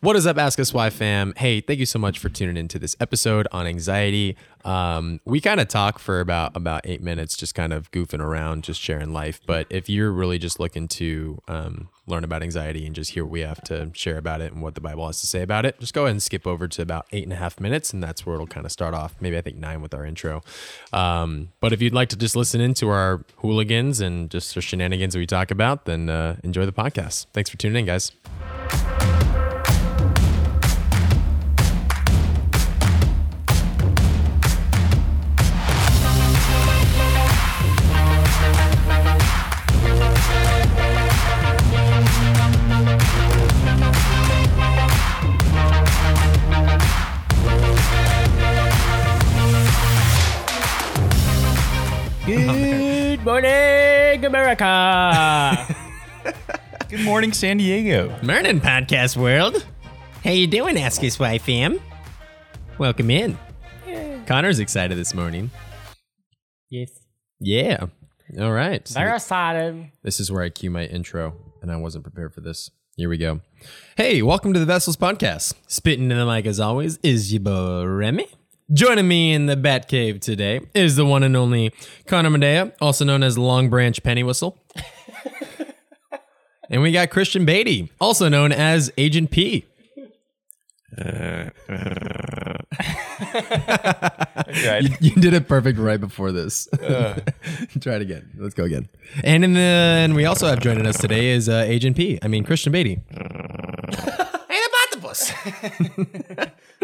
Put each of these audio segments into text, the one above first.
What is up, Ask Us Why fam? Hey, thank you so much for tuning into this episode on anxiety. Um, we kind of talk for about about eight minutes, just kind of goofing around, just sharing life. But if you're really just looking to um, learn about anxiety and just hear what we have to share about it and what the Bible has to say about it, just go ahead and skip over to about eight and a half minutes, and that's where it'll kind of start off. Maybe I think nine with our intro. Um, but if you'd like to just listen into our hooligans and just the shenanigans we talk about, then uh, enjoy the podcast. Thanks for tuning in, guys. America. Good morning, San Diego. Morning, podcast world. How you doing, Ask Us Why fam? Welcome in. Connor's excited this morning. yes, Yeah. All right. So very excited. this is where I cue my intro, and I wasn't prepared for this. Here we go. Hey, welcome to the Vessels Podcast. Spitting in the mic as always is your boy Remy. Joining me in the Bat Cave today is the one and only Connor Medea, also known as Long Branch Penny Whistle. and we got Christian Beatty, also known as Agent P. Good. You did it perfect right before this. Try it again. Let's go again. And in the and we also have joining us today is uh, Agent P. I mean Christian Beatty.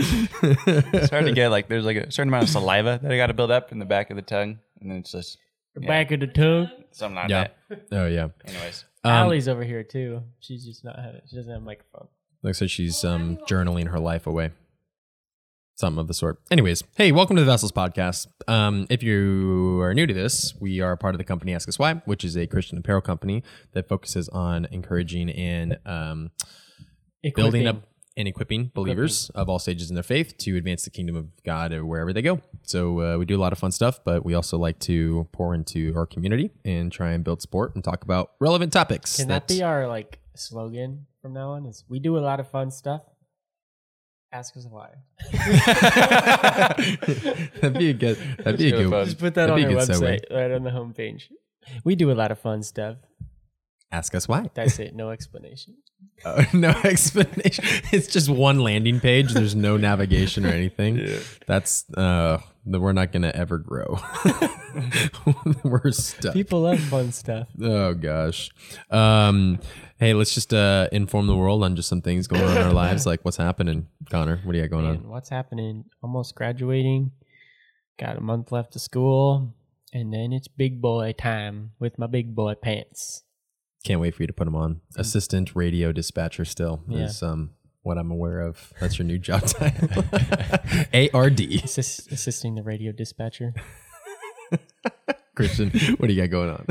It's hard to get like there's like a certain amount of saliva that I got to build up in the back of the tongue, and then it's just The back of the tongue. something like Yeah. that. Oh yeah. Anyways, Allie's over here too. She's just not. Have, she doesn't have a microphone. Looks like she's um, journaling her life away. Something of the sort. Anyways, hey, welcome to the Vessels Podcast. Um, if you are new to this, we are part of the company Ask Us Why, which is a Christian apparel company that focuses on encouraging and um, building up and equipping believers of all stages in their faith to advance the kingdom of God wherever they go. So uh, we do a lot of fun stuff, but we also like to pour into our community and try and build support and talk about relevant topics. Can that be our like slogan from now on? Is we do a lot of fun stuff. Ask us why. that'd be a good. That'd be a good. fun. Just put that That'd on be our website, segue. right on the homepage. We do a lot of fun stuff. Ask us why. That's it. No explanation. Uh, no explanation. It's just one landing page. There's no navigation or anything. That's uh, we're not gonna ever grow. we're stuck. People love fun stuff. Oh gosh. Um, hey, let's just uh, inform the world on just some things going on in our lives. Like what's happening, Connor? What do you got going Man, on? what's happening? Almost graduating. Got a month left of school. And then it's big boy time with my big boy pants. Can't wait for you to put them on. Assistant radio dispatcher still Yeah. is um what I'm aware of. That's your new job title. ARD. Assist, assisting the radio dispatcher. Christian, what do you got going on?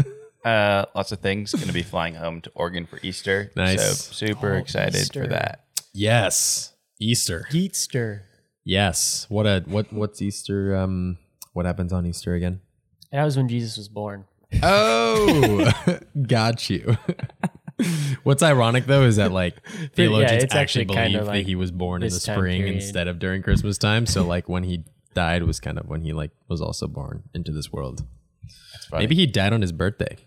uh, lots of things. Going to be flying home to Oregon for Easter. Nice. So super Oh, excited Easter. for that. Yes. Easter. Geetster. Yes. What a what what's Easter um what happens on Easter again? That was when Jesus was born. Oh, got you. What's ironic though is that like theologians it's actually, actually believe that he was born in the spring instead of during Christmas time. So like when he died was kind of when he like was also born into this world. Maybe he died on his birthday.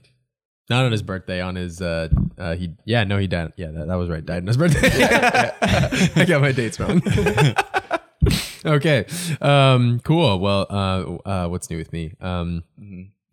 Not on his birthday, on his uh, uh he yeah, no he died. Yeah, that, that was right. Died on his birthday. I got my dates wrong. okay. Um cool. Well, uh uh what's new with me? Um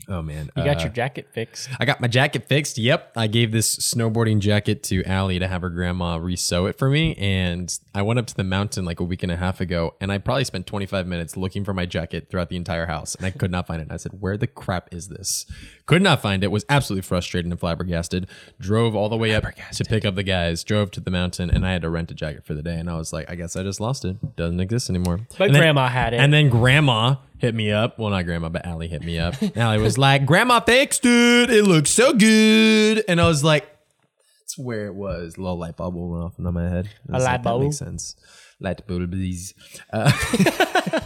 Oh man. You got Uh, your jacket fixed. I got my jacket fixed. Yep. I gave this snowboarding jacket to Allie to have her grandma resew it for me. And I went up to the mountain like a week and a half ago and I probably spent 25 minutes looking for my jacket throughout the entire house and I could not find it. And I said, Where the crap is this? Could not find it. Was absolutely frustrated and flabbergasted. Drove all the way up to pick up the guys, drove to the mountain, and I had to rent a jacket for the day. And I was like, I guess I just lost it. Doesn't exist anymore. But And then- grandma had it. and then grandma hit me up. Well, not grandma, but Allie hit me up. Allie was like, Grandma fixed dude. It looks so good. And I was like, That's where it was. A little light bulb went off in my head. Was light like, That bulb? makes sense. Light bulbs. Uh,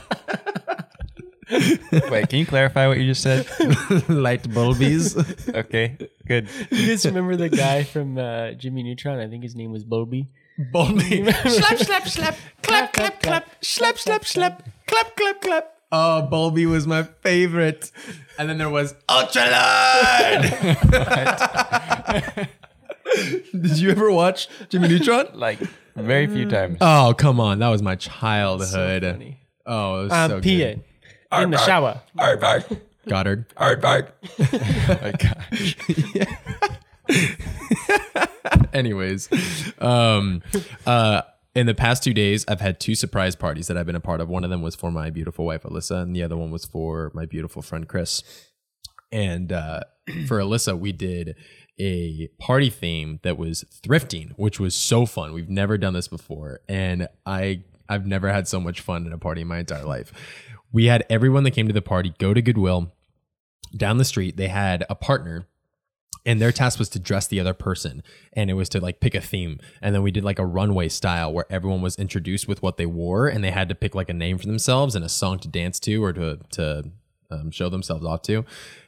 Wait, can you clarify what you just said? light bulbies. Okay, good. you guys remember the guy from uh, Jimmy Neutron? I think his name was Bobby. Bumblebee. slap, slap, slap. Clap, clap, clap. Slap, slap, slap. Clap, clap, clap. Oh, Bumblebee was my favorite. And then there was Ultralord. Did you ever watch Jimmy Neutron? Like very few times. Oh, come on. That was my childhood. funny. oh, it was I'm so peeing in the shower. good. Goddard. All right, bye. Oh my gosh. Anyways, um, uh, in the past two days, I've had two surprise parties that I've been a part of. One of them was for my beautiful wife Alyssa, and the other one was for my beautiful friend Chris. And uh, for Alyssa, we did a party theme that was thrifting, which was so fun. We've never done this before, and I I've never had so much fun at a party in my entire life. We had everyone that came to the party go to Goodwill down the street. They had a partner and their task was to dress the other person and it was to like pick a theme and then we did like a runway style where everyone was introduced with what they wore and they had to pick like a name for themselves and a song to dance to or to to um, show themselves off to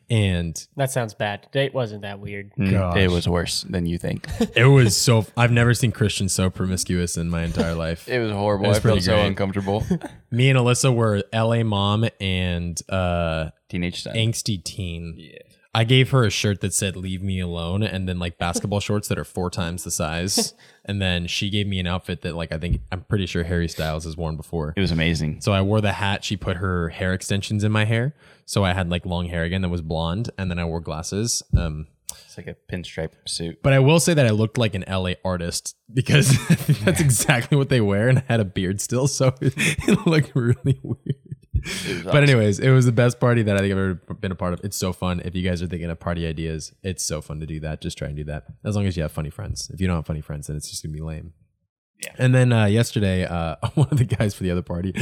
and That sounds bad. It wasn't that weird. Mm, It was worse than you think. it was so i've never seen christian so promiscuous in my entire life It was horrible. It was I felt pretty so great. uncomfortable. me and alyssa were la mom and uh Teenage son. angsty teen yeah. I gave her a shirt that said "Leave me alone," and then like basketball shorts that are four times the size. And then she gave me an outfit that like I think I'm pretty sure Harry Styles has worn before. It was amazing. So I wore the hat. She put her hair extensions in my hair, so I had like long hair again that was blonde, and then I wore glasses. Um, It's like a pinstripe suit. but I will say that I looked like an LA artist because that's exactly what they wear, and I had a beard still, so it, it looked really weird. But anyways, it was the best party that I think I've ever been a part of. It's so fun. If you guys are thinking of party ideas, it's so fun to do that. Just try and do that. As long as you have funny friends. If you don't have funny friends, then it's just gonna be lame. Yeah. And then uh, yesterday, uh, one of the guys for the other party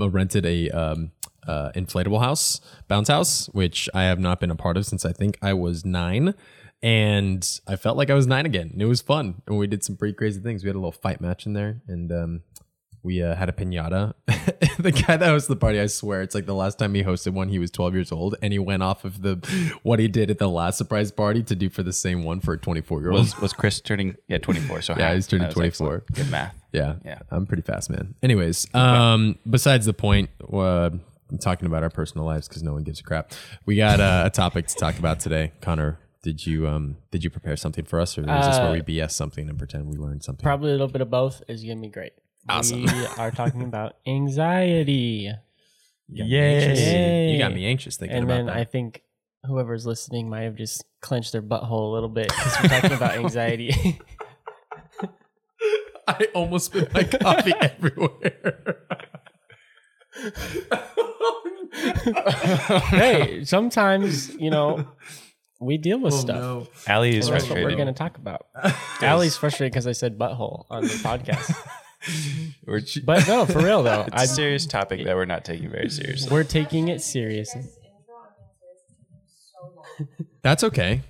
uh, rented a um, uh, inflatable house, bounce house, which I have not been a part of since I think I was nine. And I felt like I was nine again. And it was fun. And we did some pretty crazy things. We had a little fight match in there. And um, we uh, had a pinata. the guy that hosted the party, I swear, it's like the last time he hosted one, he was 12 years old, and he went off of the what he did at the last surprise party to do for the same one for a 24 year old. Was was Chris turning yeah 24? So Yeah, he's turning 24. excellent. Good math. Yeah, Yeah. I'm pretty fast, man. Anyways, um, besides the point, uh, I'm talking about our personal lives because no one gives a crap. We got uh, a topic to talk about today. Connor, did you um did you prepare something for us, or is this where Uh, we BS something and pretend we learned something? Probably a little bit of both is gonna be great. Awesome. We are talking about anxiety. You got me anxious. Yay. You got me anxious thinking and about then that. I think whoever's listening might have just clenched their butthole a little bit because we're talking about anxiety. I almost spit my coffee everywhere. hey, sometimes you know we deal with oh, stuff. Oh, no. Allie is And that's what we're frustrated. going to talk about. Allie's frustrated because I said butthole on the podcast. Mm-hmm. We're, But no, for real though, it's I, a serious topic that we're not taking very seriously. we're taking it seriously. That's okay.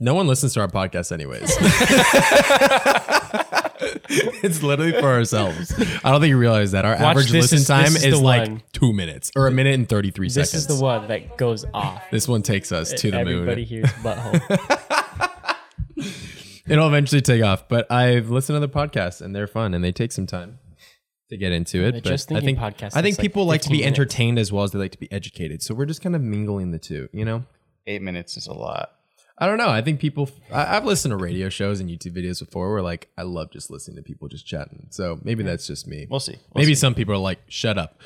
No one listens to our podcast anyways. it's literally for ourselves. I don't think you realize that our average this listen is- time is, is like one. two minutes or a minute and 33 This seconds. This is the one that goes off. This one takes us to the Everybody moon. hears butthole. It'll eventually take off, but I've listened to the podcasts and they're fun and they take some time to get into it. The But Just I think podcast I think is like people like to be minutes. entertained as well as they like to be educated. So we're just kind of mingling the two, you know? Eight minutes is a lot. I don't know. I think people. I, I've listened to radio shows and YouTube videos before where like I love just listening to people just chatting. So maybe that's just me. We'll see. We'll maybe see. some people are like, "Shut up."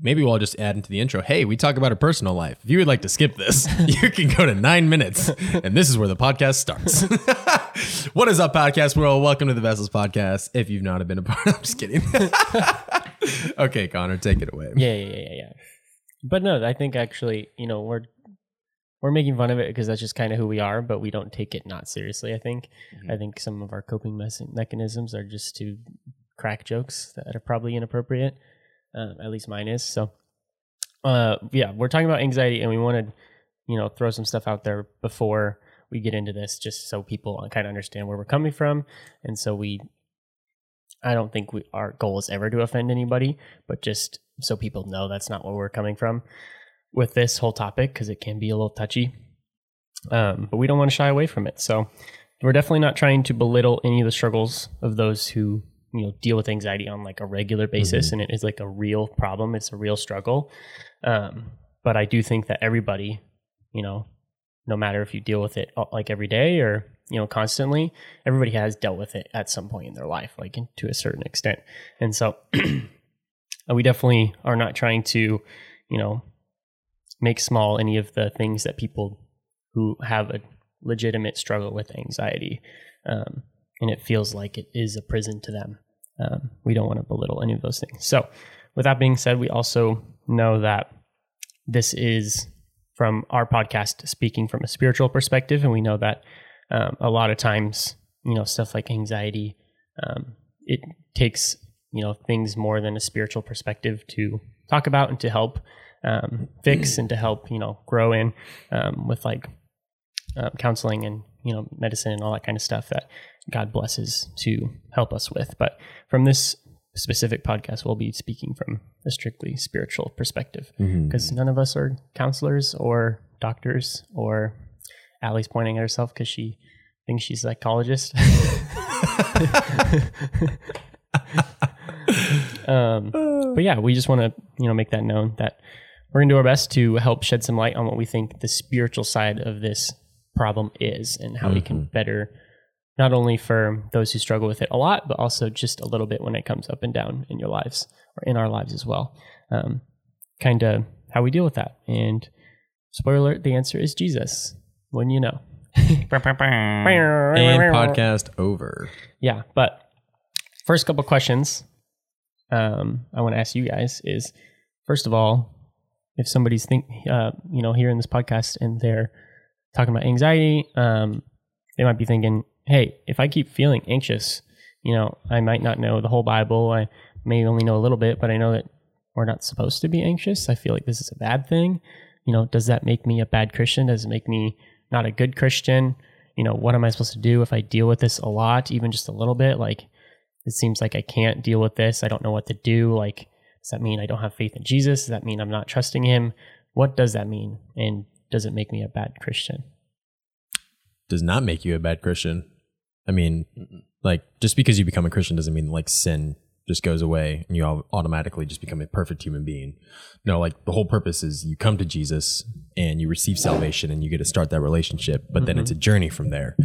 Maybe we'll just add into the intro. Hey, we talk about our personal life. If you would like to skip this, you can go to nine minutes, and this is where the podcast starts. what is up, podcast world? Welcome to the Vessels Podcast. If you've not been a part, I'm just kidding. okay, Connor, take it away. yeah, yeah, yeah, yeah, yeah. But no, I think actually, you know, we're we're making fun of it because that's just kind of who we are, but we don't take it not seriously. I think. Mm-hmm. I think some of our coping mes- mechanisms are just to crack jokes that are probably inappropriate. Um, at least mine is. So, uh, yeah, we're talking about anxiety, and we want to, you know, throw some stuff out there before we get into this, just so people kind of understand where we're coming from, and so we. I don't think we, our goal is ever to offend anybody, but just so people know that's not where we're coming from with this whole topic because it can be a little touchy. Um, but we don't want to shy away from it. So we're definitely not trying to belittle any of the struggles of those who you know deal with anxiety on like a regular basis and it is like a real problem it's a real struggle. Um, but i do think that everybody you know no matter if you deal with it uh, like every day or you know constantly everybody has dealt with it at some point in their life like in- to a certain extent. And so we definitely are not trying to you know make small any of the things that people who have a legitimate struggle with anxiety um, and it feels like it is a prison to them um, we don't want to belittle any of those things. So with that being said we also know that this is from our podcast speaking from a spiritual perspective and we know that um, a lot of times you know stuff like anxiety um, it takes you know things more than a spiritual perspective to talk about and to help um, fix and to help you know grow in um, with like um, counseling and you know medicine and all that kind of stuff that God blesses to help us with. But from this specific podcast, we'll be speaking from a strictly spiritual perspective because none of us are counselors or doctors or Allie's pointing at herself because she thinks she's a psychologist. um, but yeah, we just want to you know make that known that we're gonna do our best to help shed some light on what we think the spiritual side of this problem is and how we can better not only for those who struggle with it a lot, but also just a little bit when it comes up and down in your lives or in our lives as well. Um, kind of how we deal with that. And spoiler alert, the answer is Jesus. When you know. And podcast over. Yeah, but first couple questions um, I want to ask you guys is first of all, if somebody's think uh, you know hearing this podcast and they're talking about anxiety, um, they might be thinking, "Hey, if I keep feeling anxious, you know, I might not know the whole Bible. I may only know a little bit, but I know that we're not supposed to be anxious. I feel like this is a bad thing. You know, does that make me a bad Christian? Does it make me not a good Christian? You know, what am I supposed to do if I deal with this a lot, even just a little bit? Like, it seems like I can't deal with this. I don't know what to do. Like, does that mean I don't have faith in Jesus? Does that mean I'm not trusting him? What does that mean? And does it make me a bad Christian? Does not make you a bad Christian. I mean, like just because you become a Christian doesn't mean like sin just goes away and you all automatically just become a perfect human being. No, like the whole purpose is you come to Jesus and you receive salvation and you get to start that relationship, but then it's mm-hmm. a journey from there.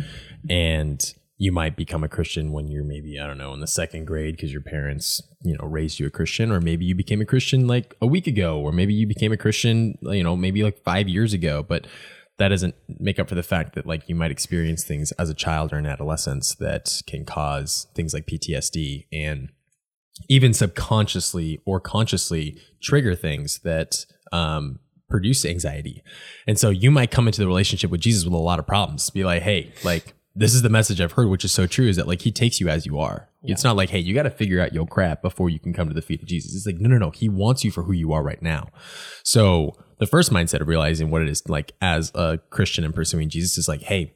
And you might become a Christian when you're maybe, I don't know, in the second grade because your parents, you know, raised you a Christian, or maybe you became a Christian like a week ago, or maybe you became a Christian, you know, maybe like five years ago. But that doesn't make up for the fact that like you might experience things as a child or an adolescence that can cause things like PTSD and even subconsciously or consciously trigger things that um, produce anxiety. And so you might come into the relationship with Jesus with a lot of problems. Be like, hey, like this is the message I've heard, which is so true, is that like he takes you as you are. It's not like, hey, you got to figure out your crap before you can come to the feet of Jesus. It's like, no, no, no. He wants you for who you are right now. So the first mindset of realizing what it is like as a Christian and pursuing Jesus is like, hey,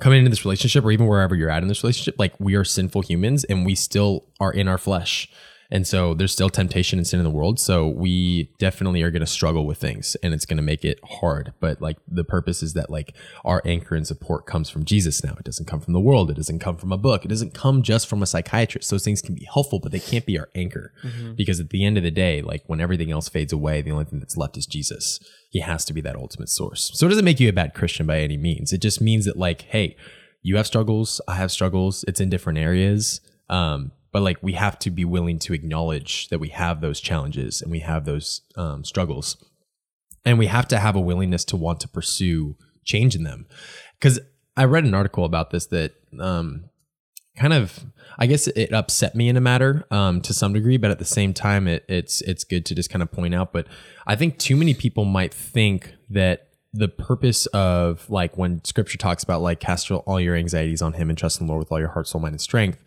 coming into this relationship or even wherever you're at in this relationship, like we are sinful humans and we still are in our flesh. And so there's still temptation and sin in the world. So we definitely are going to struggle with things and it's going to make it hard. But like the purpose is that like our anchor and support comes from Jesus now. It doesn't come from the world. It doesn't come from a book. It doesn't come just from a psychiatrist. Those things can be helpful, but they can't be our anchor because at the end of the day, like when everything else fades away, the only thing that's left is Jesus. He has to be that ultimate source. So it doesn't make you a bad Christian by any means. It just means that like, hey, you have struggles. I have struggles. It's in different areas. Um, but like we have to be willing to acknowledge that we have those challenges and we have those um, struggles. And we have to have a willingness to want to pursue change in them. Because i read an article about this that um, kind of i guess it upset me in a matter um, to some degree but at the same time it, it's it's good to just kind of point out. But i think too many people might think that the purpose of like when scripture talks about like cast all your anxieties on him and trust in the lord with all your heart soul mind and strength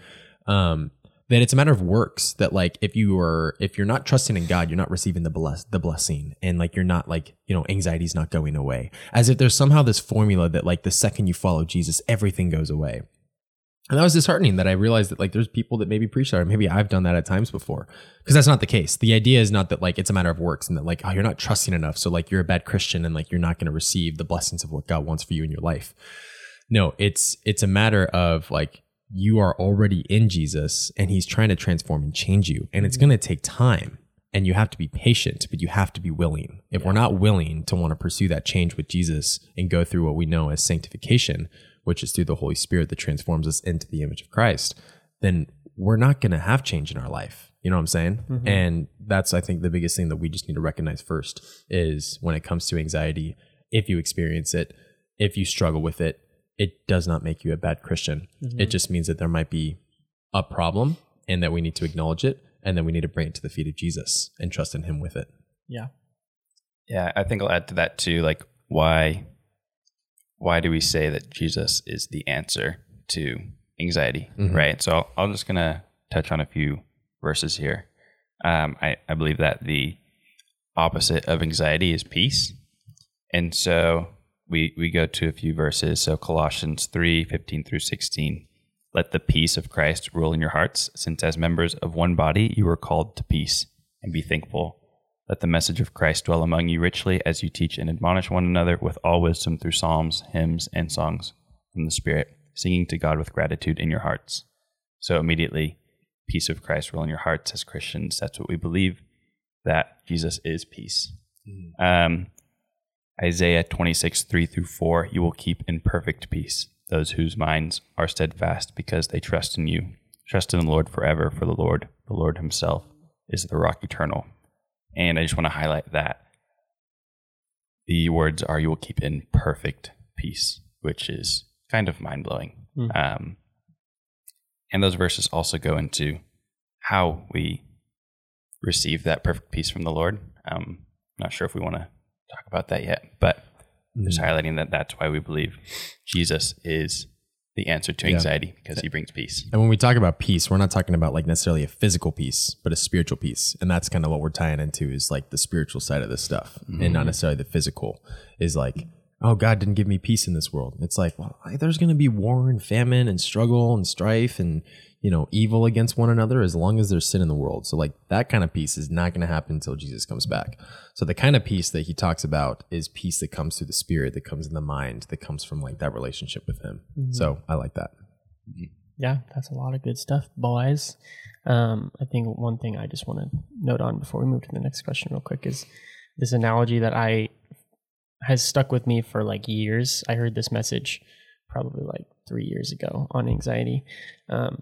um, that it's a matter of works that like if you are if you're not trusting in God, you're not receiving the bless the blessing and like you're not like, you know, anxiety's not going away. As if there's somehow this formula that like the second you follow Jesus, everything goes away. And that was disheartening that I realized that like there's people that maybe preach that, or maybe I've done that at times before. Because that's not the case. The idea is not that like it's a matter of works and that like, oh, you're not trusting enough. So like you're a bad Christian and like you're not going to receive the blessings of what God wants for you in your life. No, it's it's a matter of like you are already in Jesus and he's trying to transform and change you. And it's mm-hmm. going to take time and you have to be patient, but you have to be willing. If we're not willing to want to pursue that change with Jesus and go through what we know as sanctification, which is through the Holy Spirit that transforms us into the image of Christ, then we're not going to have change in our life. You know what I'm saying? Mm-hmm. And that's, I think, the biggest thing that we just need to recognize first is when it comes to anxiety, if you experience it, if you struggle with it, it does not make you a bad Christian. It just means that there might be a problem and that we need to acknowledge it. And then we need to bring it to the feet of Jesus and trust in him with it. Yeah. Yeah, I think I'll add to that too. Like, why why do we say that Jesus is the answer to anxiety? Right. So I'll, I'm just gonna touch on a few verses here. Um, I, I believe that the opposite of anxiety is peace, and so we we go to a few verses. So Colossians three fifteen through sixteen. Let the peace of Christ rule in your hearts, since as members of one body you were called to peace, and be thankful. Let the message of Christ dwell among you richly as you teach and admonish one another with all wisdom through psalms, hymns, and songs from the Spirit, singing to God with gratitude in your hearts. So immediately, peace of Christ rule in your hearts as Christians. That's what we believe, that Jesus is peace. Um, Isaiah 26, 3 through 4, you will keep in perfect peace those whose minds are steadfast because they trust in you. Trust in the Lord forever, for the Lord, the Lord Himself, is the rock eternal. And I just want to highlight that the words are you will keep in perfect peace, which is kind of mind blowing. Um, and those verses also go into how we receive that perfect peace from the Lord. Um, I'm not sure if we want to talk about that yet, but just hmm. highlighting that that's why we believe Jesus is the answer to anxiety because he brings peace. And when we talk about peace, we're not talking about like necessarily a physical peace, but a spiritual peace. And that's kind of what we're tying into is like the spiritual side of this stuff and not mm-hmm. necessarily the physical. Is like, oh, God didn't give me peace in this world. It's like, well, there's going to be war and famine and struggle and strife and, you know, evil against one another as long as there's sin in the world. So, like, that kind of peace is not going to happen until Jesus comes back. So, the kind of peace that he talks about is peace that comes through the spirit, that comes in the mind, that comes from like that relationship with him. So, I like that. Yeah, that's a lot of good stuff, boys. Um, I think one thing I just want to note on before we move to the next question, real quick, is this analogy that I has stuck with me for like years. I heard this message probably like three years ago on anxiety, um,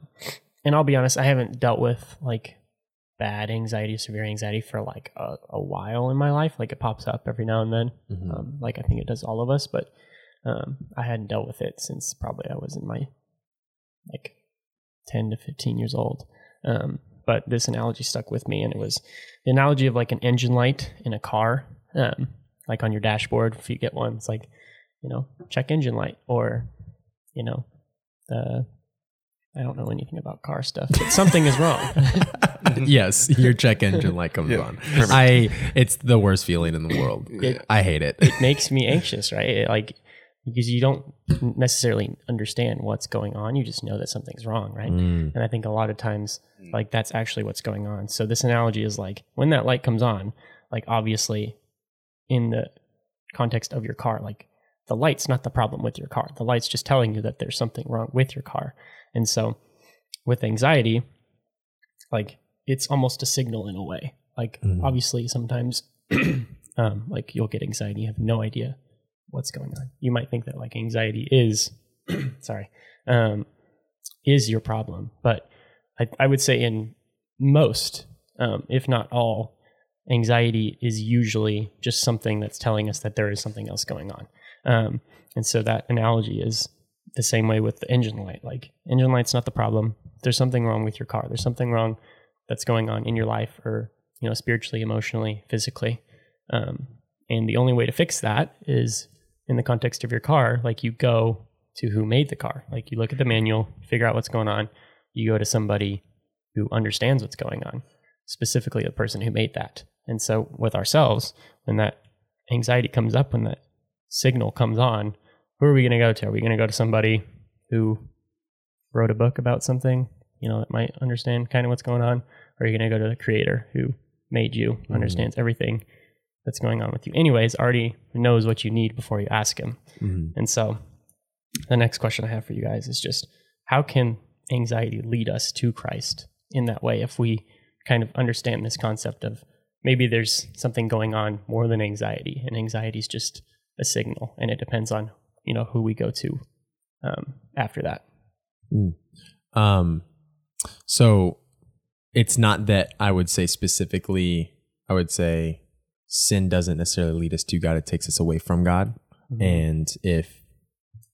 and I'll be honest, I haven't dealt with like bad anxiety, severe anxiety for like a, a while in my life. Like it pops up every now and then, um, like I think it does all of us, but um, I hadn't dealt with it since probably I was in my like 10 to 15 years old. Um, but this analogy stuck with me, and it was the analogy of like an engine light in a car, um, like on your dashboard. If you get one, it's like, you know, check engine light, or, you know, the I don't know anything about car stuff, but something is wrong. yes, your check engine light comes on. I it's the worst feeling in the world. I hate it. it makes me anxious, right? It, like because you don't necessarily understand what's going on. You just know that something's wrong, right? Mm. And I think a lot of times, mm. like that's actually what's going on. So this analogy is like when that light comes on, like obviously, in the context of your car, like the light's not the problem with your car. The light's just telling you that there's something wrong with your car. And so, with anxiety, like it's almost a signal in a way. Like obviously, sometimes, um, like you'll get anxiety, you have no idea what's going on. You might think that like anxiety is, sorry, um, is your problem, but I, I would say in most, um, if not all, anxiety is usually just something that's telling us that there is something else going on. Um, and so that analogy is the same way with the engine light. Like engine light's not the problem. There's something wrong with your car. There's something wrong that's going on in your life, or you know, spiritually, emotionally, physically. Um, and the only way to fix that is in the context of your car. Like you go to who made the car. Like you look at the manual, figure out what's going on. You go to somebody who understands what's going on, specifically the person who made that. And so with ourselves, when that anxiety comes up, when that signal comes on, who are we going to go to? Are we going to go to somebody who wrote a book about something, you know, that might understand kind of what's going on? Or are you going to go to the creator who made you, mm. understands everything that's going on with you, anyways, already knows what you need before you ask him? Mm-hmm. And so the next question I have for you guys is just how can anxiety lead us to Christ in that way if we kind of understand this concept of maybe there's something going on more than anxiety and anxiety is just a signal and it depends on you know who we go to um, after that Um, so it's not that I would say specifically, I would say sin doesn't necessarily lead us to God, it takes us away from God. And if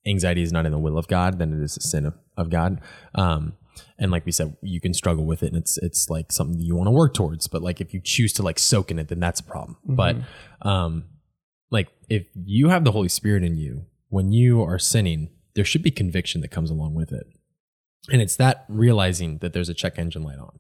anxiety is not in the will of God, then it is a sin of, of God. Um, and like we said, you can struggle with it and it's it's like something you want to work towards. But like if you choose to like soak in it, then that's a problem. But um like if you have the Holy Spirit in you, when you are sinning, there should be conviction that comes along with it. And it's that realizing that there's a check engine light on.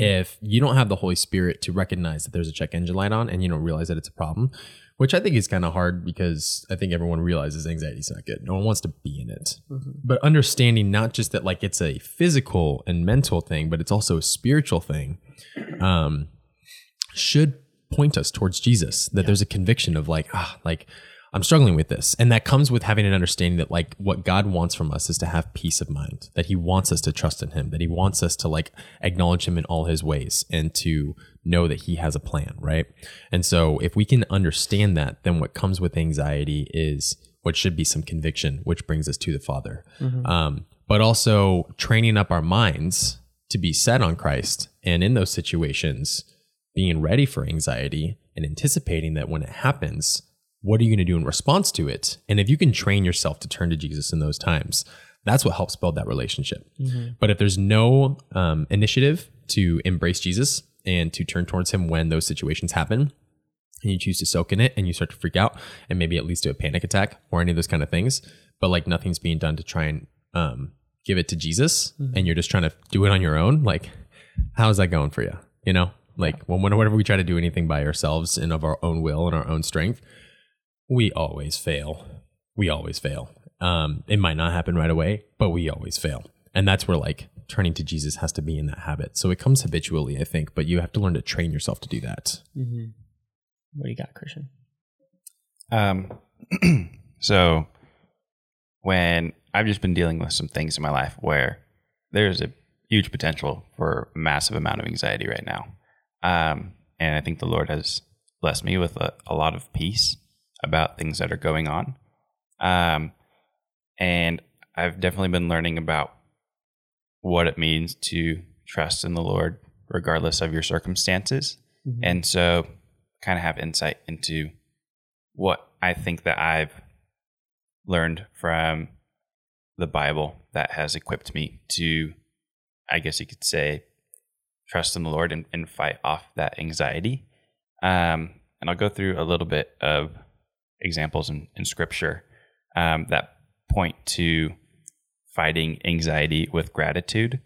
If you don't have the Holy Spirit to recognize that there's a check engine light on and you don't realize that it's a problem, which I think is kind of hard because I think everyone realizes anxiety is not good. No one wants to be in it. But understanding not just that like it's a physical and mental thing, but it's also a spiritual thing, um, should point us towards Jesus. That there's a conviction of like, ah, like I'm struggling with this. And that comes with having an understanding that like what God wants from us is to have peace of mind, that he wants us to trust in him, that he wants us to like acknowledge him in all his ways and to know that he has a plan, right? And so if we can understand that, then what comes with anxiety is what should be some conviction, which brings us to the Father. Um, but also training up our minds to be set on Christ and in those situations being ready for anxiety and anticipating that when it happens, what are you going to do in response to it? And if you can train yourself to turn to Jesus in those times, that's what helps build that relationship. But if there's no um, initiative to embrace Jesus and to turn towards Him when those situations happen, and you choose to soak in it and you start to freak out and maybe it leads to a panic attack or any of those kind of things, but like nothing's being done to try and um, give it to Jesus and you're just trying to do it on your own, like how's that going for you? You know, like when whenever we try to do anything by ourselves and of our own will and our own strength, we always fail. We always fail. Um, it might not happen right away, but we always fail. And that's where like turning to Jesus has to be in that habit. So it comes habitually, I think, but you have to learn to train yourself to do that. what do you got christian Um, so when I've just been dealing with some things in my life where there's a huge potential for a massive amount of anxiety right now. Um, and I think the Lord has blessed me with a, a lot of peace about things that are going on. Um, and I've definitely been learning about what it means to trust in the Lord regardless of your circumstances. And so kind of have insight into what I think that I've learned from the Bible that has equipped me to, I guess you could say, trust in the Lord and, and fight off that anxiety. Um, and I'll go through a little bit of examples in, in scripture um, that point to fighting anxiety with gratitude.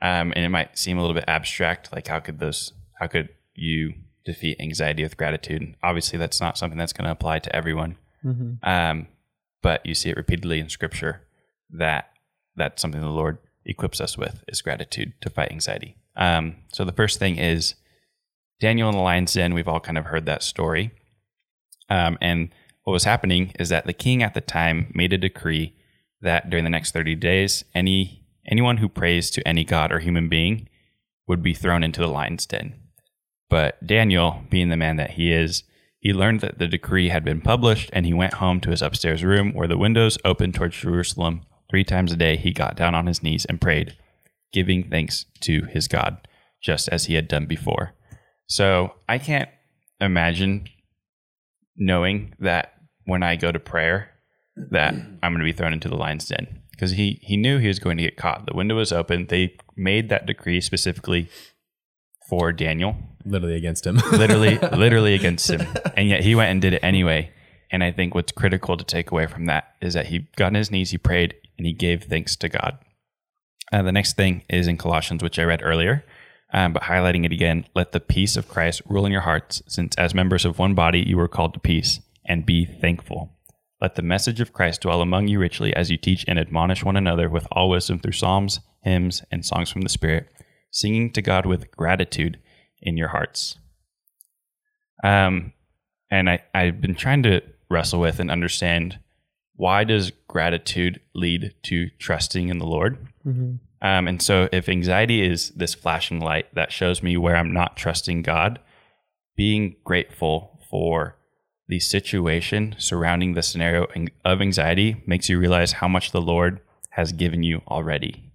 Um, and it might seem a little bit abstract, like how could those, how could you defeat anxiety with gratitude? And obviously, that's not something that's going to apply to everyone. Um, but you see it repeatedly in scripture that that's something the Lord equips us with is gratitude to fight anxiety. Um, so the first thing is Daniel in the lion's den. We've all kind of heard that story. Um, and what was happening is that the king at the time made a decree that during the next 30 days, any anyone who prays to any god or human being would be thrown into the lion's den. But Daniel, being the man that he is, he learned that the decree had been published and he went home to his upstairs room where the windows opened towards Jerusalem. Three times a day he got down on his knees and prayed, giving thanks to his God, just as he had done before. So I can't imagine knowing that when I go to prayer that I'm going to be thrown into the lion's den because he he knew he was going to get caught. The window was open. They made that decree specifically for Daniel, Literally against him. literally literally against him, and yet he went and did it anyway. And I think what's critical to take away from that is that he got on his knees, he prayed, and he gave thanks to God. Uh, the next thing is in Colossians, which I read earlier, um, but highlighting it again. Let the peace of Christ rule in your hearts, since as members of one body you were called to peace, and be thankful. Let the message of Christ dwell among you richly as you teach and admonish one another with all wisdom through psalms, hymns, and songs from the Spirit, singing to God with gratitude in your hearts. Um, and I, I've been trying to wrestle with and understand why does gratitude lead to trusting in the Lord? Um, and so, if anxiety is this flashing light that shows me where I'm not trusting God, being grateful for the situation surrounding the scenario of anxiety makes you realize how much the Lord has given you already.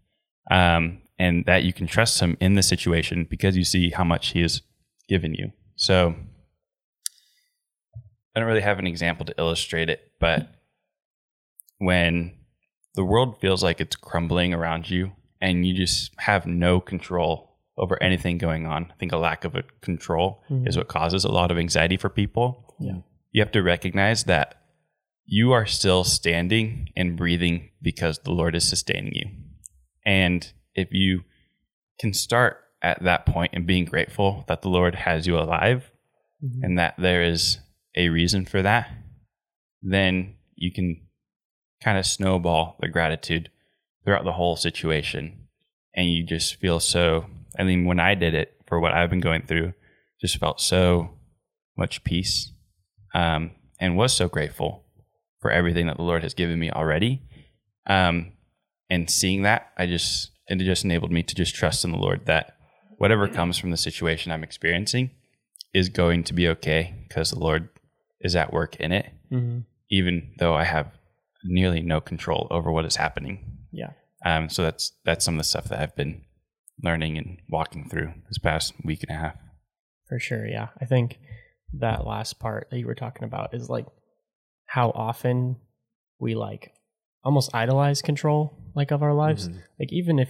Um, and that you can trust Him in the situation because you see how much He has given you. So, I don't really have an example to illustrate it, but when the world feels like it's crumbling around you and you just have no control over anything going on. I think a lack of a control mm-hmm. is what causes a lot of anxiety for people. Yeah. You have to recognize that you are still standing and breathing because the Lord is sustaining you. And if you can start at that point and being grateful that the Lord has you alive mm-hmm. and that there is a reason for that, then you can kind of snowball the gratitude throughout the whole situation. And you just feel so, I mean, when I did it for what I've been going through, just felt so much peace um, and was so grateful for everything that the Lord has given me already. Um, and seeing that, I just, it just enabled me to just trust in the Lord that whatever comes from the situation I'm experiencing is going to be okay because the Lord is at work in it, mm-hmm. even though I have nearly no control over what is happening. Yeah. Um, so that's that's some of the stuff that I've been learning and walking through this past week and a half. For sure, yeah. I think that last part that you were talking about is like how often we like almost idolize control like of our lives. Mm-hmm. Like even if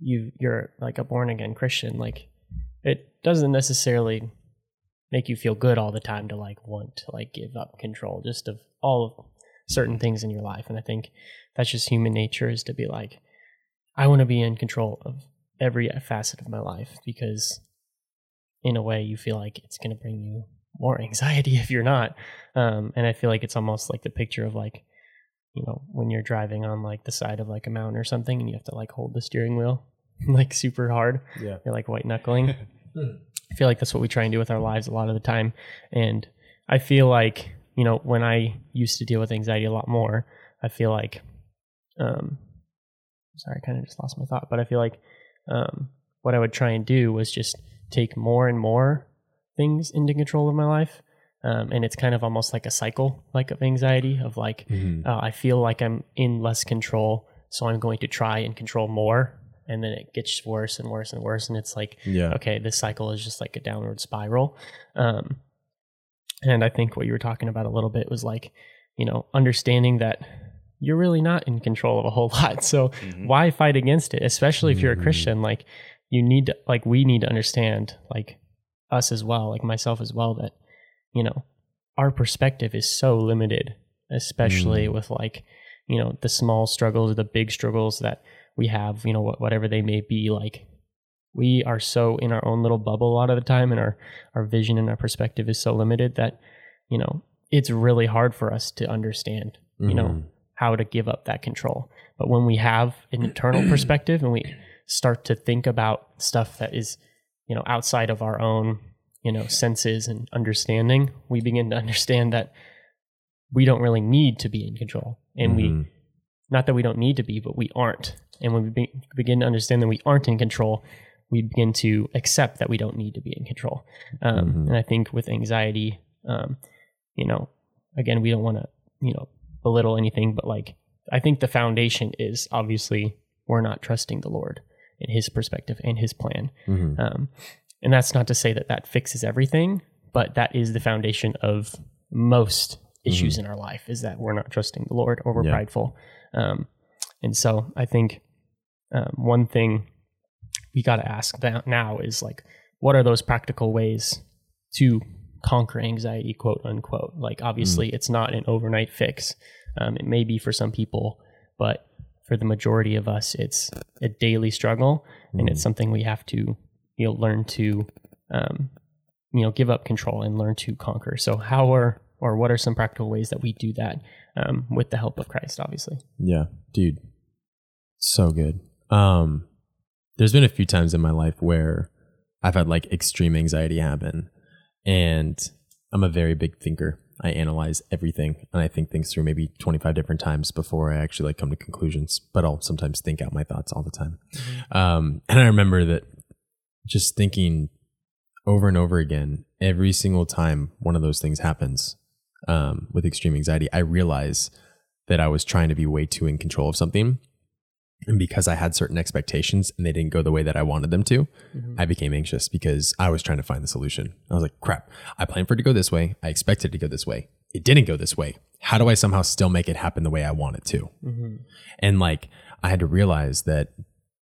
you you're like a born again Christian, like it doesn't necessarily make you feel good all the time to like want to like give up control just of all of certain things in your life. And I think that's just human nature is to be like, I want to be in control of every facet of my life because in a way you feel like it's going to bring you more anxiety if you're not. Um, and I feel like it's almost like the picture of like, you know, when you're driving on like the side of like a mountain or something and you have to like hold the steering wheel like super hard. Yeah. You're like white knuckling. I feel like that's what we try and do with our lives a lot of the time. And I feel like you know, when I used to deal with anxiety a lot more, I feel like, um, sorry, I kind of just lost my thought, but I feel like um, what I would try and do was just take more and more things into control of my life. Um, and it's kind of almost like a cycle, like of anxiety, of like, mm-hmm. uh, I feel like I'm in less control, so I'm going to try and control more. And then it gets worse and worse and worse. And it's like, yeah. okay, this cycle is just like a downward spiral. Um, and I think what you were talking about a little bit was like, you know, understanding that you're really not in control of a whole lot. So mm-hmm. why fight against it? Especially if you're a mm-hmm. Christian, like you need to, like we need to understand, like us as well, like myself as well, that, you know, our perspective is so limited, especially mm. with like, you know, the small struggles, or the big struggles that we have, you know, whatever they may be, like we are so in our own little bubble a lot of the time and our our vision and our perspective is so limited that you know it's really hard for us to understand you mm-hmm. know how to give up that control but when we have an internal perspective and we start to think about stuff that is you know outside of our own you know senses and understanding we begin to understand that we don't really need to be in control and mm-hmm. we not that we don't need to be but we aren't and when we be, begin to understand that we aren't in control we begin to accept that we don't need to be in control. Um, mm-hmm. And I think with anxiety, um, you know, again, we don't want to, you know, belittle anything, but like, I think the foundation is obviously we're not trusting the Lord in His perspective and His plan. Mm-hmm. Um, and that's not to say that that fixes everything, but that is the foundation of most issues mm-hmm. in our life is that we're not trusting the Lord or we're yeah. prideful. Um, and so I think um, one thing we got to ask that now is like, what are those practical ways to conquer anxiety, quote unquote? Like, obviously, mm. it's not an overnight fix. Um, it may be for some people, but for the majority of us, it's a daily struggle, mm. and it's mm. something we have to, you know, learn to, um, you know, give up control and learn to conquer. So, how are or what are some practical ways that we do that um, with the help of Christ? Obviously. Yeah, dude, so good. Um, there's been a few times in my life where I've had like extreme anxiety happen, and I'm a very big thinker. I analyze everything and I think things through maybe 25 different times before I actually like come to conclusions. But I'll sometimes think out my thoughts all the time. Um, and I remember that just thinking over and over again, every single time one of those things happens um, with extreme anxiety, I realize that I was trying to be way too in control of something. And because I had certain expectations and they didn't go the way that I wanted them to, mm-hmm. I became anxious because I was trying to find the solution. I was like, crap, I planned for it to go this way. I expected it to go this way. It didn't go this way. How do I somehow still make it happen the way I want it to? Mm-hmm. And like, I had to realize that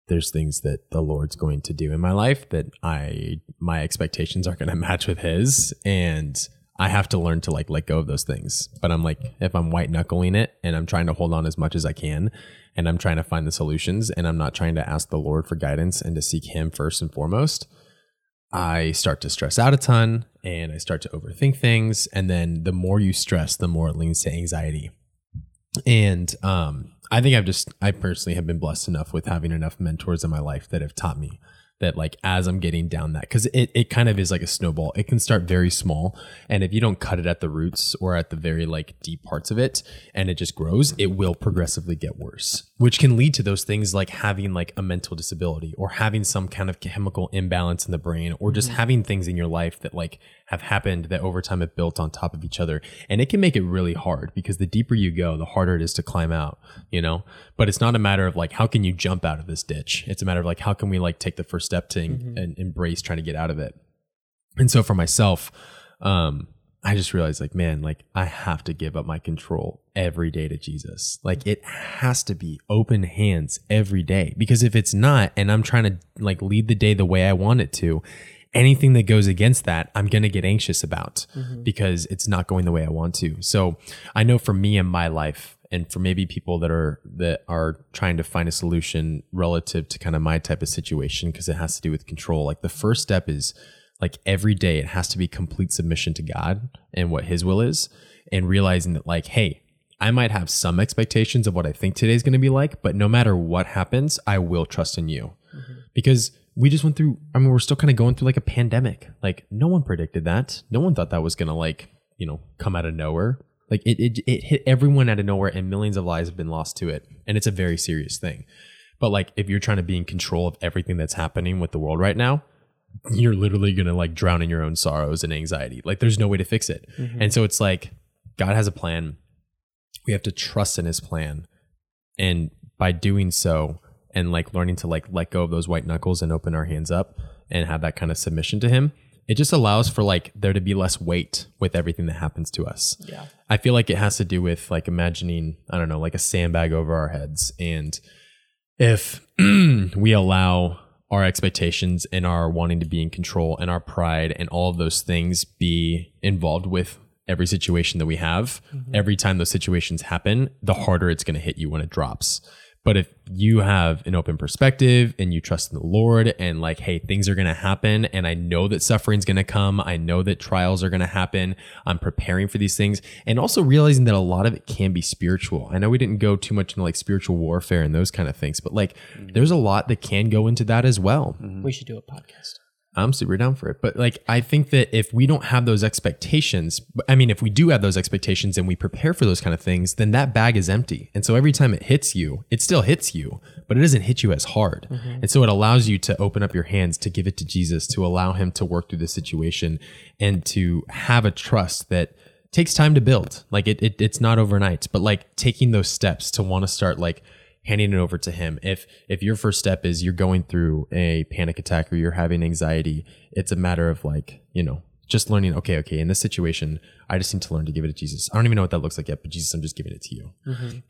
there's things that the Lord's going to do in my life that I, my expectations aren't going to match with His. And I have to learn to like let go of those things. But I'm like, if I'm white knuckling it and I'm trying to hold on as much as I can and I'm trying to find the solutions and I'm not trying to ask the Lord for guidance and to seek Him first and foremost, I start to stress out a ton and I start to overthink things. And then the more you stress, the more it leans to anxiety. And um, I think I've just, I personally have been blessed enough with having enough mentors in my life that have taught me that like as I'm getting down that because it, it kind of is like a snowball. It can start very small. And if you don't cut it at the roots or at the very like deep parts of it and it just grows, it will progressively get worse, which can lead to those things like having like a mental disability or having some kind of chemical imbalance in the brain or just mm-hmm. having things in your life that like have happened that over time have built on top of each other. And it can make it really hard because the deeper you go, the harder it is to climb out, you know? But it's not a matter of like, how can you jump out of this ditch? It's a matter of like, how can we like take the first step to en- and embrace trying to get out of it? And so for myself, um, I just realized like, man, like I have to give up my control every day to Jesus. Like it has to be open hands every day because if it's not, and I'm trying to like lead the day the way I want it to, anything that goes against that, I'm going to get anxious about mm-hmm. because it's not going the way I want to. So I know for me in my life, and for maybe people that are that are trying to find a solution relative to kind of my type of situation because it has to do with control like the first step is like every day it has to be complete submission to god and what his will is and realizing that like hey i might have some expectations of what i think today's going to be like but no matter what happens i will trust in you. Mm-hmm. Because we just went through i mean we're still kind of going through like a pandemic. Like no one predicted that. No one thought that was going to like you know come out of nowhere. Like it, it it hit everyone out of nowhere and millions of lives have been lost to it and it's a very serious thing. But like if you're trying to be in control of everything that's happening with the world right now you're literally going to like drown in your own sorrows and anxiety. Like there's no way to fix it. Mm-hmm. And so it's like god has a plan. We have to trust in his plan. And by doing so and like learning to like let go of those white knuckles and open our hands up and have that kind of submission to him it just allows for like there to be less weight with everything that happens to us Yeah. i feel like it has to do with like imagining i don't know like a sandbag over our heads and if we allow our expectations and our wanting to be in control and our pride and all of those things be involved with every situation that we have, mm-hmm. every time those situations happen, the harder it's going to hit you when it drops. But if you have an open perspective and you trust in the Lord and like, hey, things are going to happen and I know that suffering's going to come. I know that trials are going to happen. I'm preparing for these things and also realizing that a lot of it can be spiritual. I know we didn't go too much into like spiritual warfare and those kind of things, but like mm-hmm. there's a lot that can go into that as well. Mm-hmm. We should do a podcast. I'm super down for it. But like, I think that if we don't have those expectations, I mean, if we do have those expectations and we prepare for those kind of things, then that bag is empty. And so every time it hits you, it still hits you, but it doesn't hit you as hard. Mm-hmm. And so it allows you to open up your hands to give it to Jesus, to allow him to work through the situation and to have a trust that takes time to build. Like it, it it's not overnight, but like taking those steps to want to start like handing it over to him. If if your first step is you're going through a panic attack or you're having anxiety, it's a matter of like, you know, just learning, okay, okay, in this situation, I just need to learn to give it to Jesus. I don't even know what that looks like yet, but Jesus, I'm just giving it to you.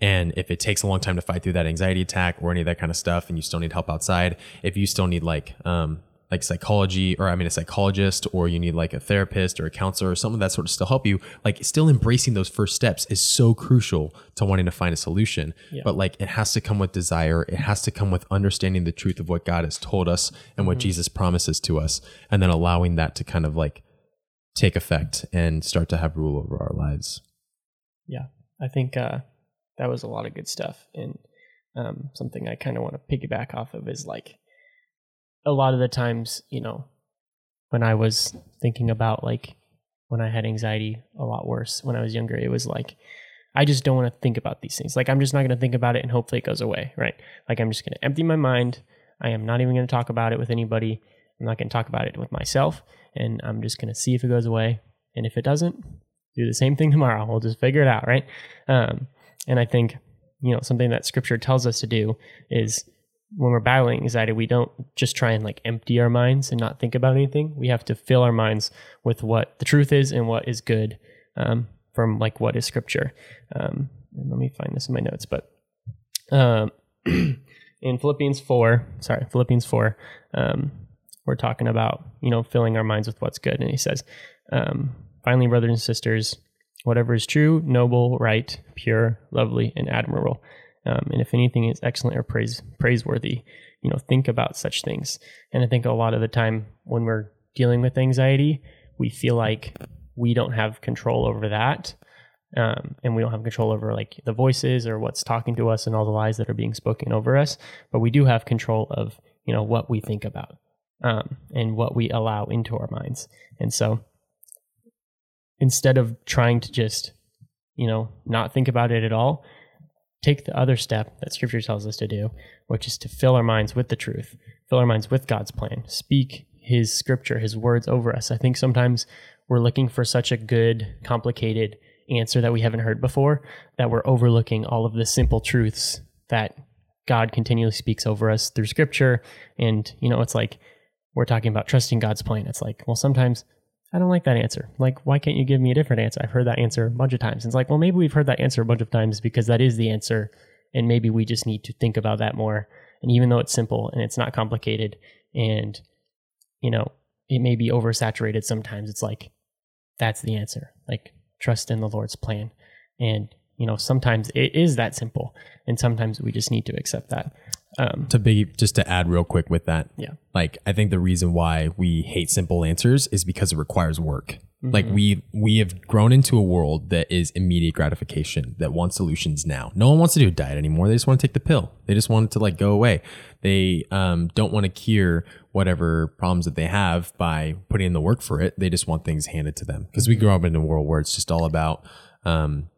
And if it takes a long time to fight through that anxiety attack or any of that kind of stuff, and you still need help outside, if you still need like, um, like psychology or I mean a psychologist or you need like a therapist or a counselor or someone of that sort of still help you, like still embracing those first steps is so crucial to wanting to find a solution. But like it has to come with desire. It has to come with understanding the truth of what God has told us and what Jesus promises to us. And then allowing that to kind of like take effect and start to have rule over our lives. Yeah, I think uh, that was a lot of good stuff, and um, something I kind of want to piggyback off of is like a lot of the times, you know, when I was thinking about like when I had anxiety a lot worse when I was younger. It was like I just don't want to think about these things. Like I'm just not going to think about it and hopefully it goes away, right? Like I'm just going to empty my mind. I am not even going to talk about it with anybody. I'm not going to talk about it with myself and I'm just going to see if it goes away. And if it doesn't, do the same thing tomorrow. We'll just figure it out, right? Um, and I think, you know, something that scripture tells us to do is when we're battling anxiety, we don't just try and like empty our minds and not think about anything. We have to fill our minds with what the truth is and what is good um, from like what is scripture. Um, let me find this in my notes, but um, in Philippians 4, sorry, Philippians 4, um, we're talking about, you know, filling our minds with what's good. And he says, um, finally, brothers and sisters, whatever is true, noble, right, pure, lovely, and admirable. Um, and if anything is excellent or praise praiseworthy, you know, think about such things. And I think a lot of the time when we're dealing with anxiety, we feel like we don't have control over that. Um, and we don't have control over like the voices or what's talking to us and all the lies that are being spoken over us. But we do have control of, you know, what we think about um, and what we allow into our minds. And so instead of trying to just, you know, not think about it at all, take the other step that scripture tells us to do, which is to fill our minds with the truth, fill our minds with God's plan, speak his scripture, his words over us. I think sometimes we're looking for such a good, complicated answer that we haven't heard before that we're overlooking all of the simple truths that God continually speaks over us through scripture. And, you know, it's like we're talking about trusting God's plan. It's like, well, sometimes I don't like that answer. Like, why can't you give me a different answer? I've heard that answer a bunch of times. And it's like, well, maybe we've heard that answer a bunch of times because that is the answer. And maybe we just need to think about that more. And even though it's simple and it's not complicated and, you know, it may be oversaturated sometimes, it's like, that's the answer. Like, trust in the Lord's plan. And, you know, sometimes it is that simple. And sometimes we just need to accept that. Um, to be just to add real quick with that, yeah. Like I think the reason why we hate simple answers is because it requires work. Mm-hmm. Like we we have grown into a world that is immediate gratification that wants solutions now. No one wants to do a diet anymore. They just want to take the pill. They just want it to like go away. They um, don't want to cure whatever problems that they have by putting in the work for it. They just want things handed to them because we grew up in a world where it's just all about um,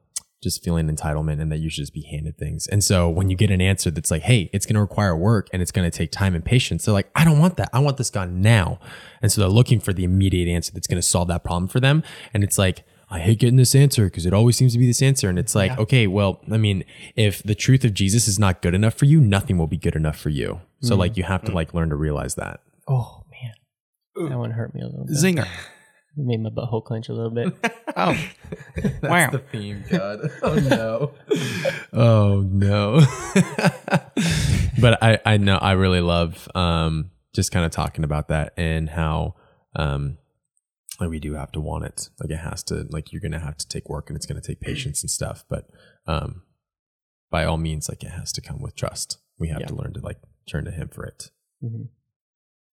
just feeling entitlement and that you should just be handed things. And so when you get an answer that's like, hey, it's going to require work and it's going to take time and patience, they're like, I don't want that. I want this gone now. And so they're looking for the immediate answer that's going to solve that problem for them. And it's like, I hate getting this answer because it always seems to be this answer. And it's like, yeah. okay, well, I mean, if the truth of Jesus is not good enough for you, nothing will be good enough for you. So mm. like you have to like learn to realize that. Oh man. Ooh. That one hurt me a little bit. Zinger. It made my butthole clench a little bit. oh, that's wow. the theme, God. Oh no. oh no. but I, I know I really love um, just kind of talking about that and how um, like we do have to want it. Like it has to. Like you're gonna have to take work and it's gonna take patience and stuff. But um, by all means, like it has to come with trust. We have yeah. to learn to like turn to Him for it. Mm-hmm.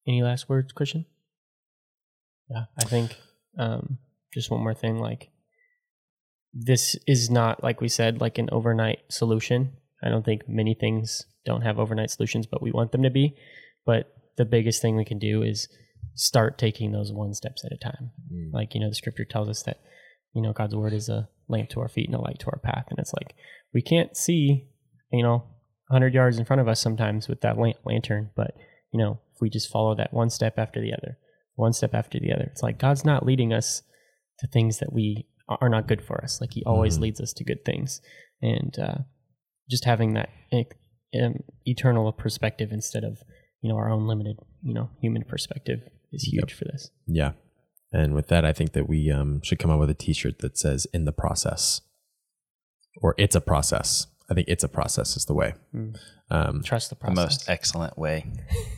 Any last words, Christian? Yeah, I think um, just one more thing, like this is not like we said, like an overnight solution. I don't think many things don't have overnight solutions, but we want them to be. But the biggest thing we can do is start taking those one steps at a time. Mm. Like, you know, the scripture tells us that, you know, God's word is a lamp to our feet and a light to our path. And it's like, we can't see, you know, 100 yards in front of us sometimes with that lantern, but, you know, if we just follow that one step after the other, one step after the other. It's like God's not leading us to things that we are not good for us. Like He always mm. leads us to good things, and uh, just having that um, eternal perspective instead of you know our own limited you know human perspective is huge yep. for this. Yeah, and with that, I think that we um, should come up with a T-shirt that says "In the process," or "It's a process." I think it's a process is the way. Mm. Um, Trust the process. The most excellent way.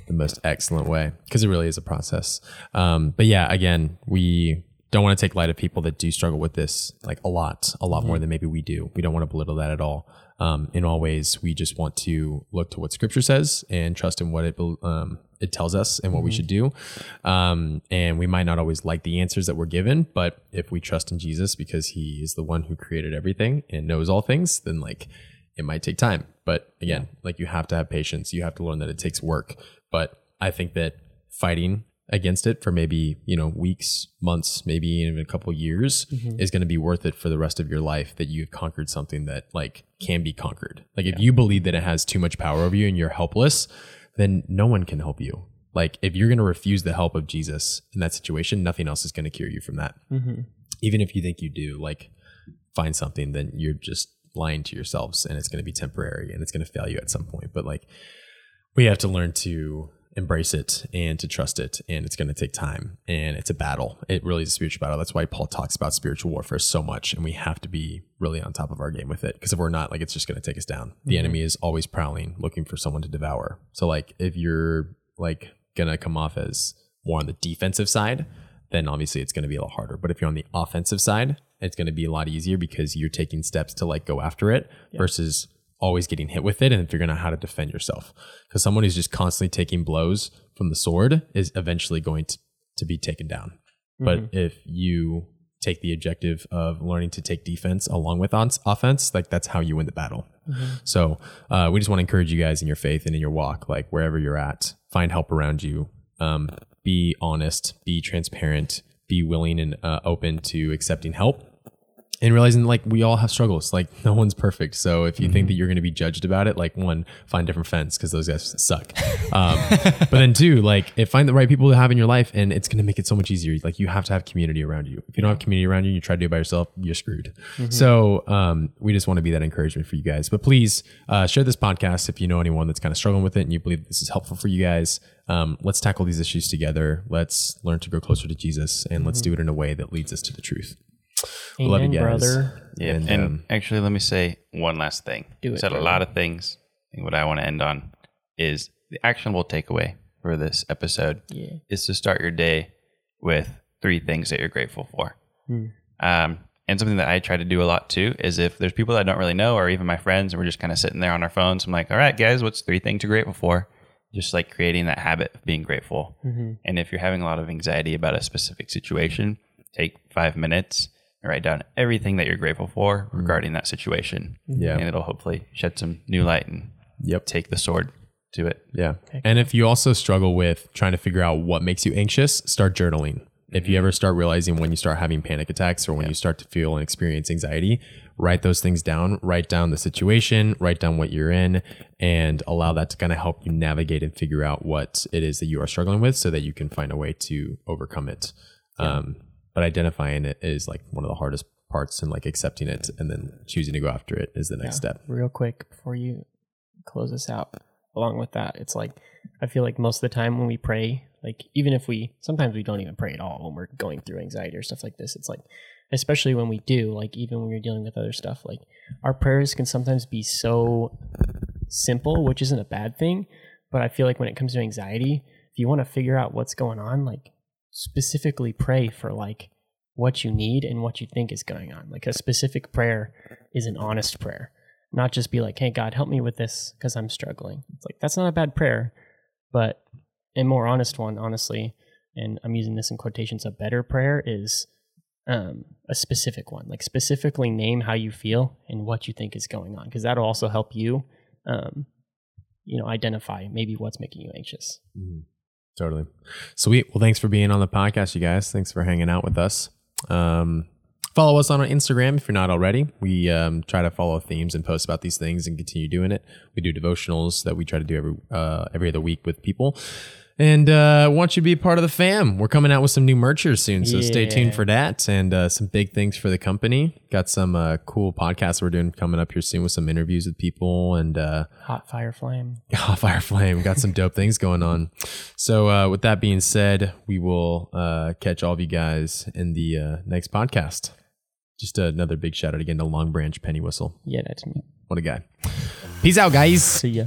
the most excellent way because it really is a process. Um, but yeah, again, we don't want to take light of people that do struggle with this like a lot, a lot mm-hmm. more than maybe we do. We don't want to belittle that at all. Um, in all ways, we just want to look to what Scripture says and trust in what it um, it tells us and what mm-hmm. we should do. Um, and we might not always like the answers that we're given, but if we trust in Jesus because He is the one who created everything and knows all things, then like it might take time. But again, like you have to have patience. You have to learn that it takes work. But I think that fighting against it for maybe you know weeks months maybe even a couple years mm-hmm. is going to be worth it for the rest of your life that you've conquered something that like can be conquered. Like if you believe that it has too much power over you and you're helpless then no one can help you. Like if you're going to refuse the help of jesus in that situation nothing else is going to cure you from that. Mm-hmm. Even if you think you do like find something then you're just lying to yourselves and it's going to be temporary and it's going to fail you at some point but like we have to learn to embrace it and to trust it and it's going to take time and it's a battle. It really is a spiritual battle. That's why paul talks about spiritual warfare so much and we have to be really on top of our game with it because if we're not like it's just going to take us down. The mm-hmm. enemy is always prowling looking for someone to devour. So like if you're like going to come off as more on the defensive side then obviously it's going to be a lot harder but if you're on the offensive side it's going to be a lot easier because you're taking steps to like go after it versus always getting hit with it and figuring out how to defend yourself. Because someone who's just constantly taking blows from the sword is eventually going to, to be taken down. But if you take the objective of learning to take defense along with on- offense, like that's how you win the battle. So uh, we just want to encourage you guys in your faith and in your walk, like wherever you're at, find help around you. Um, be honest, be transparent, be willing and uh, open to accepting help and realizing like we all have struggles like no one's perfect. So if you think that you're going to be judged about it like one find different friends because those guys suck. Um, but then two like if find the right people to have in your life and it's going to make it so much easier like you have to have community around you. If you don't have community around you and you try to do it by yourself you're screwed. So um, we just want to be that encouragement for you guys. But please uh, share this podcast if you know anyone that's kind of struggling with it and you believe this is helpful for you guys um, let's tackle these issues together let's learn to grow closer to jesus and let's do it in a way that leads us to the truth Amen, Love you guys. brother. Yeah. And, And, um, actually, let me say one last thing. Do it, said a lot of things. I think what I want to end on is the actionable takeaway for this episode Yeah. is to start your day with three things that you're grateful for. Hmm. Um, and something that I try to do a lot too is if there's people that I don't really know or even my friends and we're just kind of sitting there on our phones, I'm like, all right, guys, what's three things you're grateful for? Just like creating that habit of being grateful. Mm-hmm. And if you're having a lot of anxiety about a specific situation, take five minutes and write down everything that you're grateful for mm-hmm. regarding that situation. Mm-hmm. Yeah. And it'll hopefully shed some new light and Yep. take the sword to it. Yeah. And if you also struggle with trying to figure out what makes you anxious, start journaling. If you mm-hmm. ever start realizing when you start having panic attacks or when you start to feel and experience anxiety, write those things down, write down the situation, write down what you're in, and allow that to kind of help you navigate and figure out what it is that you are struggling with so that you can find a way to overcome it. Um, but identifying it is like one of the hardest parts and like accepting it and then choosing to go after it is the next step. Real quick before you close us out, along with that, it's like I feel like most of the time when we pray, like even if we sometimes we don't even pray at all when we're going through anxiety or stuff like this, it's like especially when we do, like even when you're dealing with other stuff, like our prayers can sometimes be so simple, which isn't a bad thing. But I feel like when it comes to anxiety, if you want to figure out what's going on, like specifically pray for like what you need and what you think is going on. Like a specific prayer is an honest prayer, not just be like, "Hey God, help me with this because I'm struggling." It's like that's not a bad prayer, but a more honest one, honestly, and I'm using this in quotations. A better prayer is um, a specific one, like specifically name how you feel and what you think is going on, because that'll also help you, um, you know, identify maybe what's making you anxious. Totally. Sweet. Well, thanks for being on the podcast, you guys. Thanks for hanging out with us. Um, follow us on Instagram if you're not already. We um, try to follow themes and post about these things and continue doing it. We do devotionals that we try to do every uh, every other week with people. And uh, want you to be a part of the fam. We're coming out with some new merchers soon, so stay tuned for that. And uh, some big things for the company. Got some uh, cool podcasts we're doing coming up here soon with some interviews with people and uh, Hot fire flame. Oh, Fire Flame. Got some dope things going on. So, uh, with that being said, we will uh, catch all of you guys in the uh, next podcast. Just another big shout out again to Long Branch Penny Whistle. Yeah, that's me. What a guy. Peace out, guys. See ya.